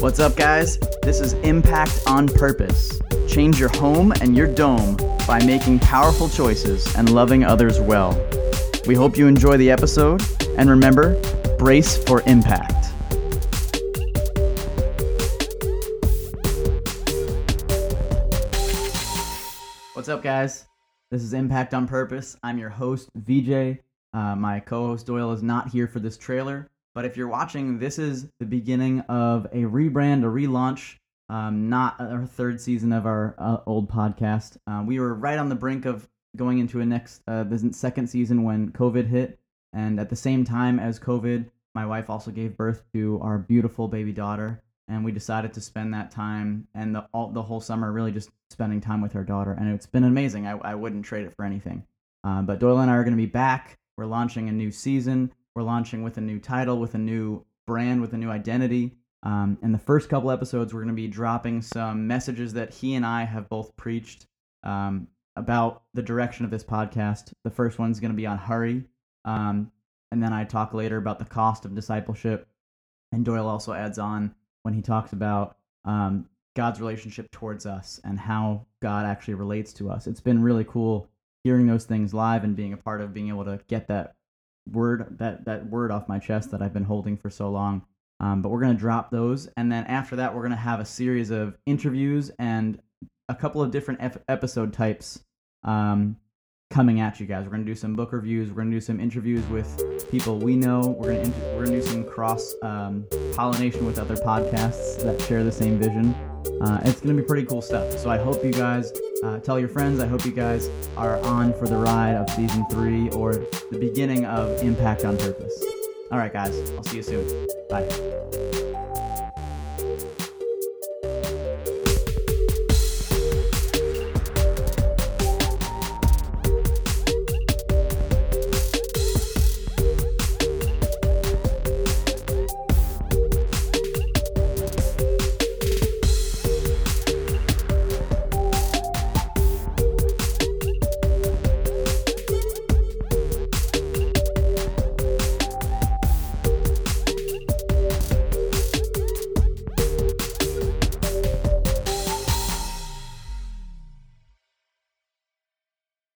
What's up, guys? This is Impact on Purpose. Change your home and your dome by making powerful choices and loving others well. We hope you enjoy the episode, and remember, brace for impact. What's up, guys? This is Impact on Purpose. I'm your host, VJ. Uh, my co host Doyle is not here for this trailer, but if you're watching, this is the beginning of a rebrand, a relaunch, um, not our third season of our uh, old podcast. Uh, we were right on the brink of going into a next, uh, the second season when COVID hit. And at the same time as COVID, my wife also gave birth to our beautiful baby daughter. And we decided to spend that time and the, all, the whole summer really just spending time with our daughter. And it's been amazing. I, I wouldn't trade it for anything. Uh, but Doyle and I are going to be back. We're launching a new season. We're launching with a new title, with a new brand, with a new identity. Um, in the first couple episodes, we're going to be dropping some messages that he and I have both preached um, about the direction of this podcast. The first one's going to be on hurry. Um, and then I talk later about the cost of discipleship. And Doyle also adds on when he talks about um, God's relationship towards us and how God actually relates to us. It's been really cool hearing those things live and being a part of being able to get that word that that word off my chest that I've been holding for so long. Um, but we're gonna drop those, and then after that, we're gonna have a series of interviews and a couple of different ep- episode types um, coming at you guys. We're gonna do some book reviews. We're gonna do some interviews with people we know. We're gonna inter- we're gonna do some cross um, pollination with other podcasts that share the same vision. Uh, it's gonna be pretty cool stuff. So I hope you guys uh, tell your friends. I hope you guys are on for the ride of season three or the beginning of Impact on Purpose. All right, guys. I'll see you soon. Bye.